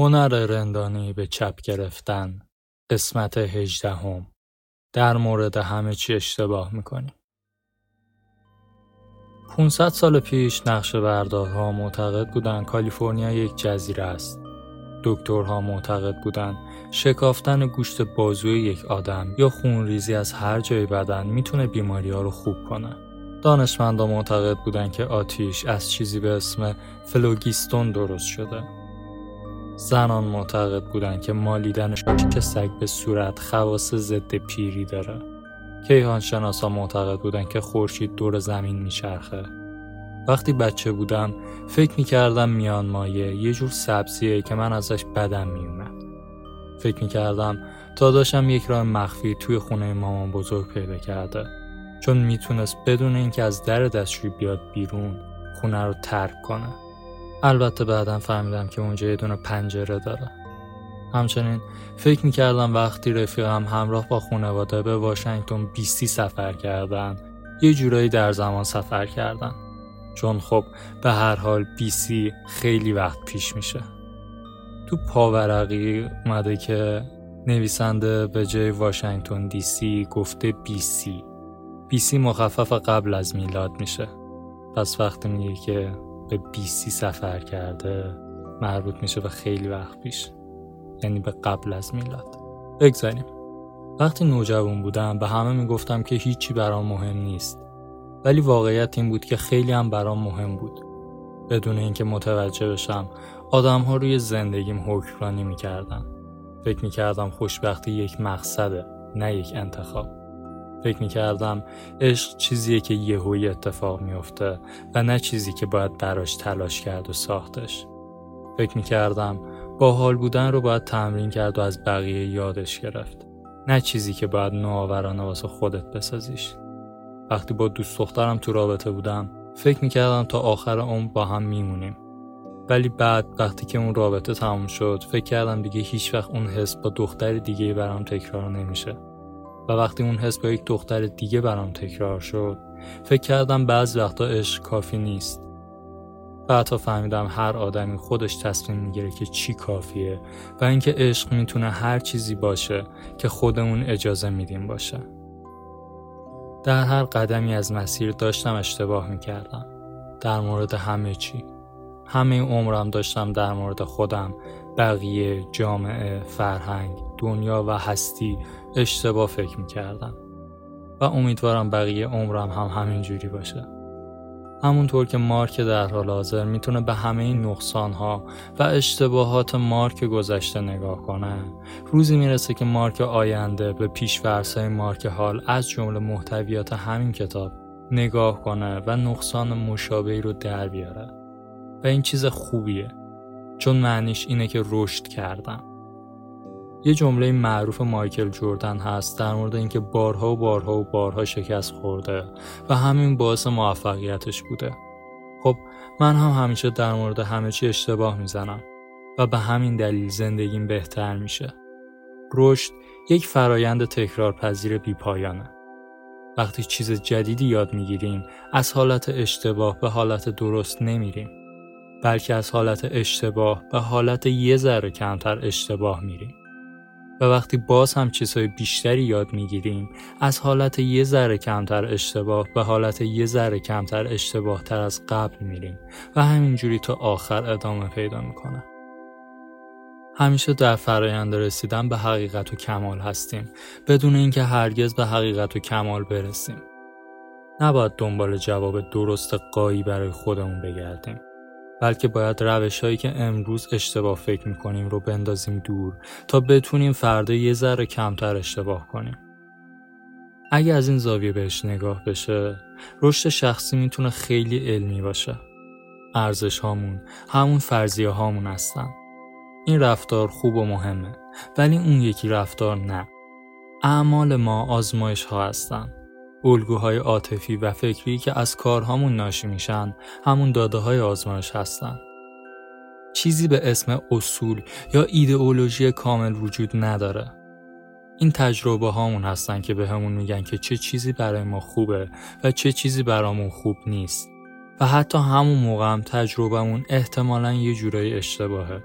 هنر رندانی به چپ گرفتن قسمت هجدهم در مورد همه چی اشتباه می‌کنیم 500 سال پیش نقش بردارها معتقد بودند کالیفرنیا یک جزیره است. دکترها معتقد بودند شکافتن گوشت بازوی یک آدم یا خونریزی از هر جای بدن می‌تونه بیماری ها رو خوب کنه. دانشمندان معتقد بودند که آتیش از چیزی به اسم فلوگیستون درست شده. زنان معتقد بودند که مالیدن شاک سگ به صورت خواص ضد پیری داره. کیهان شناسا معتقد بودند که خورشید دور زمین میچرخه. وقتی بچه بودم فکر می‌کردم میان مایه یه جور سبزیه که من ازش بدم میومد. فکر می‌کردم تا داشتم یک راه مخفی توی خونه مامان بزرگ پیدا کرده. چون می‌تونست بدون اینکه از در دستشویی بیاد بیرون خونه رو ترک کنه. البته بعدم فهمیدم که اونجا یه دونه پنجره داره. همچنین فکر می‌کردم وقتی رفیقم همراه با خانواده به واشنگتن بیستی سفر کردن یه جورایی در زمان سفر کردن. چون خب به هر حال بیسی خیلی وقت پیش میشه. تو پاورقی اومده که نویسنده به جای واشنگتن دی سی گفته بی سی بی سی مخفف قبل از میلاد میشه. پس وقتی میگه که به بی سی سفر کرده مربوط میشه به خیلی وقت پیش. یعنی به قبل از میلاد. بگذاریم. وقتی نوجوان بودم به همه می‌گفتم که هیچی برام مهم نیست. ولی واقعیت این بود که خیلی هم برام مهم بود. بدون اینکه متوجه بشم آدم ها روی زندگیم حکمرانی می‌کردن. فکر می‌کردم خوشبختی یک مقصده نه یک انتخاب. فکر می‌کردم عشق چیزیه که یهویی اتفاق میافته و نه چیزی که باید براش تلاش کرد و ساختش. فکر می‌کردم با حال بودن رو باید تمرین کرد و از بقیه یادش گرفت. نه چیزی که باید نوآورانه واسه خودت بسازیش. وقتی با دوست دخترم تو رابطه بودم فکر می‌کردم تا آخر عمر با هم میمونیم. ولی بعد وقتی که اون رابطه تموم شد فکر کردم دیگه هیچ وقت اون حس با دختر دیگه برام تکرار نمیشه. وقتی اون حس با یک دختر دیگه برام تکرار شد فکر کردم بعض وقتا عشق کافی نیست بعدها فهمیدم هر آدمی خودش تصمیم می‌گیره که چی کافیه و اینکه عشق می‌تونه هر چیزی باشه که خودمون اجازه میدیم باشه. در هر قدمی از مسیر داشتم اشتباه می‌کردم. در مورد همه چی. همه عمرم داشتم در مورد خودم، بقیه، جامعه، فرهنگ، دنیا و هستی اشتباه فکر می‌کردم. و امیدوارم بقیه عمرم هم همینجوری باشه. همونطور که مارک در حال حاضر می‌تونه به همه این نقصان ها و اشتباهات مارک گذشته نگاه کنه روزی می‌رسه که مارک آینده به پیش های مارک حال از جمله محتویات همین کتاب نگاه کنه و نقصان مشابهی رو در بیاره و این چیز خوبیه چون معنیش اینه که رشد کردم یه جمله معروف مایکل جوردن هست در مورد اینکه بارها و بارها و بارها شکست خورده و همین باعث موفقیتش بوده. خب من هم همیشه در مورد همه چی اشتباه می‌زنم و به همین دلیل زندگیم بهتر میشه. رشد یک فرایند تکرار پذیر بی پایانه. وقتی چیز جدیدی یاد می‌گیریم از حالت اشتباه به حالت درست نمیریم. بلکه از حالت اشتباه به حالت یه ذره کمتر اشتباه میریم. و وقتی باز هم چیزهای بیشتری یاد می‌گیریم از حالت یه ذره کمتر اشتباه به حالت یه ذره کمتر اشتباه تر از قبل میریم و همینجوری تا آخر ادامه پیدا می‌کنه. همیشه در فرایند رسیدن به حقیقت و کمال هستیم بدون اینکه هرگز به حقیقت و کمال برسیم. نباید دنبال جواب درست قایی برای خودمون بگردیم. بلکه باید روش هایی که امروز اشتباه فکر می‌کنیم رو بندازیم دور تا بتونیم فردا یه ذره کمتر اشتباه کنیم. اگه از این زاویه بهش نگاه بشه رشد شخصی می‌تونه خیلی علمی باشه. ارزش هامون همون فرضیه هامون هستن. این رفتار خوب و مهمه ولی اون یکی رفتار نه. اعمال ما آزمایش ها هستن. الگوهای عاطفی و فکری که از کارهامون ناشی میشن همون داده های آزمایش هستن. چیزی به اسم اصول یا ایدئولوژی کامل وجود نداره. این تجربه هامون هستن که به همون میگن که چه چیزی برای ما خوبه و چه چیزی برامون خوب نیست. و حتی همون موقع هم تجربهمون احتمالا یه جورایی اشتباهه.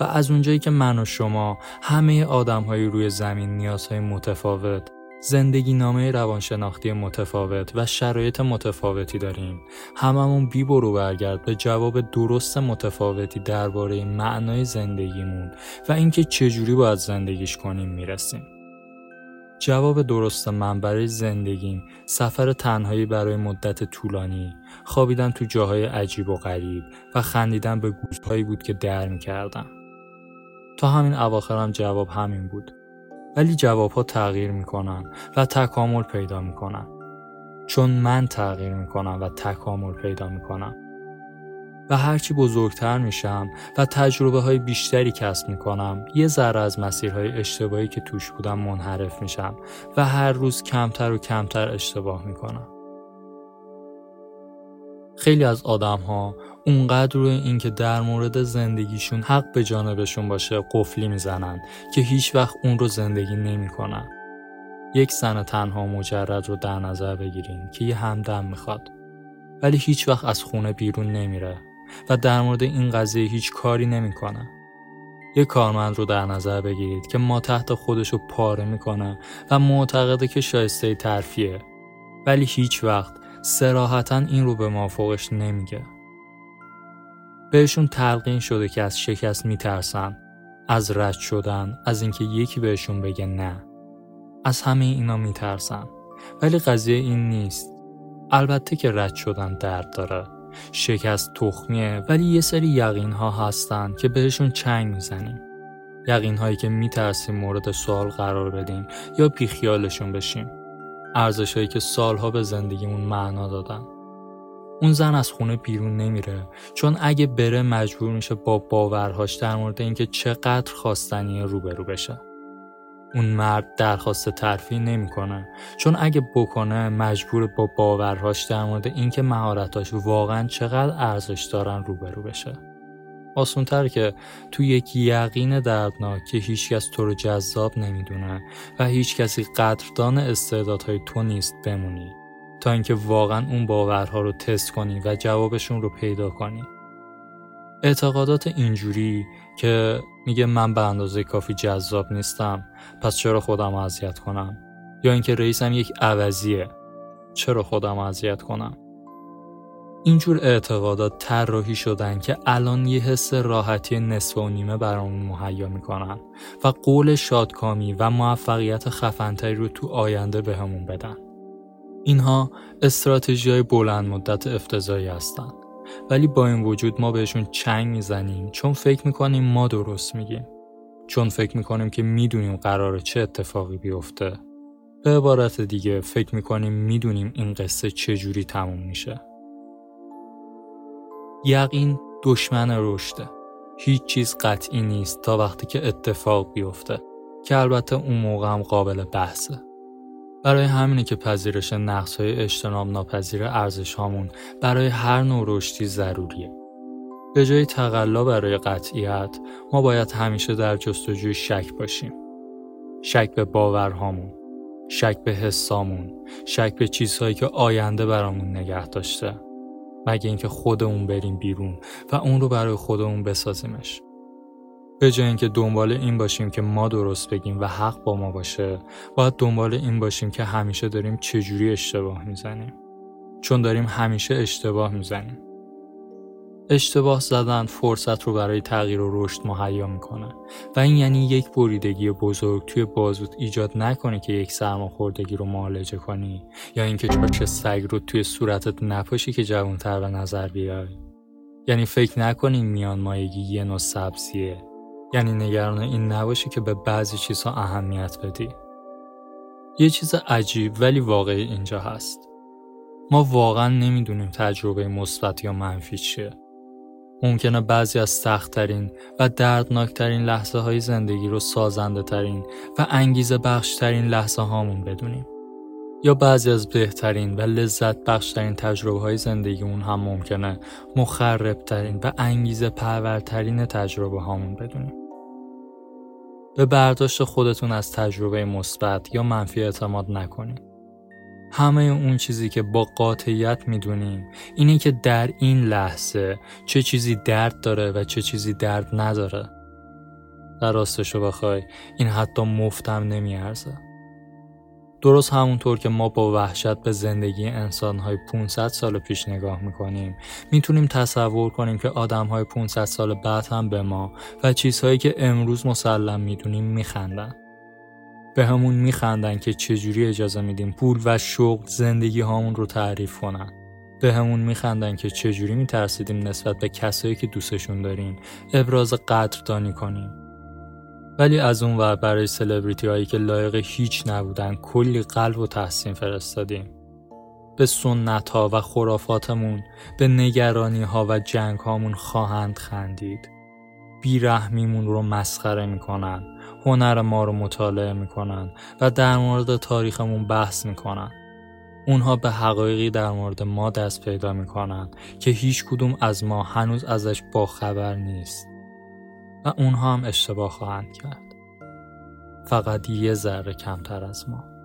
و از اونجایی که من و شما همه آدم های روی زمین نیازهای متفاوت زندگی نامه روانشناختی متفاوت و شرایط متفاوتی داریم. هممون بی برو برگرد به جواب درست متفاوتی درباره معنای زندگیمون و اینکه چجوری باید زندگیش کنیم می‌رسیم. جواب درست من برای زندگیم سفر تنهایی برای مدت طولانی خوابیدن تو جاهای عجیب و غریب و خندیدن به گوشهایی بود که در می‌کردم. تا همین اواخرم جواب همین بود. ولی جواب ها تغییر می‌کنن و تکامل پیدا می‌کنن. چون من تغییر می‌کنم و تکامل پیدا می‌کنم. و هرچی بزرگتر میشم و تجربه های بیشتری کسب می‌کنم یه ذره از مسیرهای اشتباهی که توش بودم منحرف میشم و هر روز کمتر و کمتر اشتباه می‌کنم. خیلی از آدم ها اونقدر روی اینکه در مورد زندگیشون حق به جانبشون باشه قفلی می‌زنن که هیچ وقت اون رو زندگی نمی‌کنن. یک زن تنها مجرد رو در نظر بگیریم که یه همدم می‌خواد ولی هیچ وقت از خونه بیرون نمیره و در مورد این قضیه هیچ کاری نمی‌کنه. یه کارمند رو در نظر بگیرید که ما تحت خودش رو پاره می‌کنه و معتقده که شایسته ترفیه ولی هیچ وقت سراحتا این رو به مافوقش نمیگه. بهشون تلقین شده که از شکست میترسن، از رد شدن، از اینکه یکی بهشون بگه نه. از همه اینا میترسن. ولی قضیه این نیست. البته که رد شدن درد داره. شکست تخمیه ولی یه سری یقین ها هستن که بهشون چنگ می‌زنیم. یقین هایی که میترسیم مورد سوال قرار بدیم یا بیخیالشون بشیم. ارزشهایی که سالها به زندگیمون معنا دادن. اون زن از خونه بیرون نمیره چون اگه بره مجبور میشه با باورهاش در مورد اینکه چقدر خواستنی روبرو بشه. اون مرد درخواست ترفیع نمی‌کنه چون اگه بکنه مجبور با باورهاش در مورد اینکه مهارتاش واقعا چقدر ارزش دارن روبرو بشه. آسونتر که تو یک یقین دردناک که هیچکس تو رو جذاب نمی‌دونه و هیچ کسی قدردان استعدادهای تو نیست بمونی. تا اینکه واقعا اون باورها رو تست کنی و جوابشون رو پیدا کنی. اعتقادات اینجوری که میگه من به اندازه کافی جذاب نیستم پس چرا خودم اذیت کنم؟ یا اینکه رئیسم یک عوضیه چرا خودم اذیت کنم؟ اینجور اعتقادات طراحی شدن که الان یه حس راحتی نصف و نیمه برامون مهیا می‌کنن و قول شادکامی و موفقیت خفنتری رو تو آینده بهمون بدن. اینها استراتژی های بلند مدت افتضایی هستن. ولی با این وجود ما بهشون چنگ می‌زنیم چون فکر می‌کنیم ما درست میگیم. چون فکر می‌کنیم که می‌دونیم قرار چه اتفاقی بیفته. به عبارت دیگه فکر می‌کنیم می‌دونیم این قصه چجوری تموم میشه. یقین دشمن رشده هیچ چیز قطعی نیست تا وقتی که اتفاق بیفته که البته اون موقع هم قابل بحثه. برای همینه که پذیرش نقص های اجتناب ناپذیر ارزش هامون برای هر نوع رشدی ضروریه. به جای تقلا برای قطعیت ما باید همیشه در جستجوی شک باشیم. شک به باورهامون شک به حسامون شک به چیزهایی که آینده برامون نگه داشته. مگه اینکه خودمون بریم بیرون و اون رو برای خودمون بسازیمش. به جای اینکه دنبال این باشیم که ما درست بگیم و حق با ما باشه باید دنبال این باشیم که همیشه داریم چجوری اشتباه می‌زنیم. چون داریم همیشه اشتباه می‌زنیم. اشتباه زدن فرصت رو برای تغییر و رشد مهیا می‌کنه. و این یعنی یک بریدگی بزرگ توی بازوت ایجاد نکنی که یک سرماخوردگی رو معالجه کنی یا اینکه چاچ سگ رو توی صورتت نپاشی که جوانتر به نظر بیای. یعنی فکر نکنی میان مایگی یه نوع سبزیه. یعنی نگران این نباشی که به بعضی چیزها اهمیت بدی. یه چیز عجیب ولی واقعی اینجا هست. ما واقعا نمی‌دونیم تجربه مثبت یا منفی چیه. ممکنه بعضی از سختترین و دردناکترین لحظه های زندگی رو سازنده ترین و انگیزه بخشترین لحظه هامون بدونیم. یا بعضی از بهترین و لذت بخشترین تجربه های زندگیمون هم ممکنه مخربترین و انگیزه پرورترین تجربه هامون بدونیم. به برداشت خودتون از تجربه مثبت یا منفی اعتماد نکنید. همه اون چیزی که با قاطعیت می‌دونیم. اینه که در این لحظه چه چیزی درد داره و چه چیزی درد نداره. و راستشو بخوای این حتی مفتم نمیارزه. درست همونطور که ما با وحشت به زندگی انسانهای 500 سال پیش نگاه می‌کنیم می‌تونیم تصور کنیم که آدمهای 500 سال بعد هم به ما و چیزهایی که امروز مسلم می‌دونیم میخندن. به همون میخندن که چجوری اجازه میدیم پول و شغل زندگی هامون رو تعریف کنن. به همون میخندن که چجوری میترسیدیم نسبت به کسایی که دوستشون داریم ابراز قدردانی کنیم. ولی از اون ور برای سلبریتی هایی که لایق هیچ نبودن کلی قلب و تحسین فرستادیم. به سنت ها و خرافاتمون به نگرانی ها و جنگ هامون خواهند خندید. بیرحمیمون رو مسخره می‌کنن. هنر ما رو مطالعه می‌کنن و در مورد تاریخمون بحث می‌کنن. اونها به حقایقی در مورد ما دست پیدا می‌کنن که هیچ کدوم از ما هنوز ازش باخبر نیست. و اونها هم اشتباه خواهند کرد. فقط یه ذره کمتر از ما.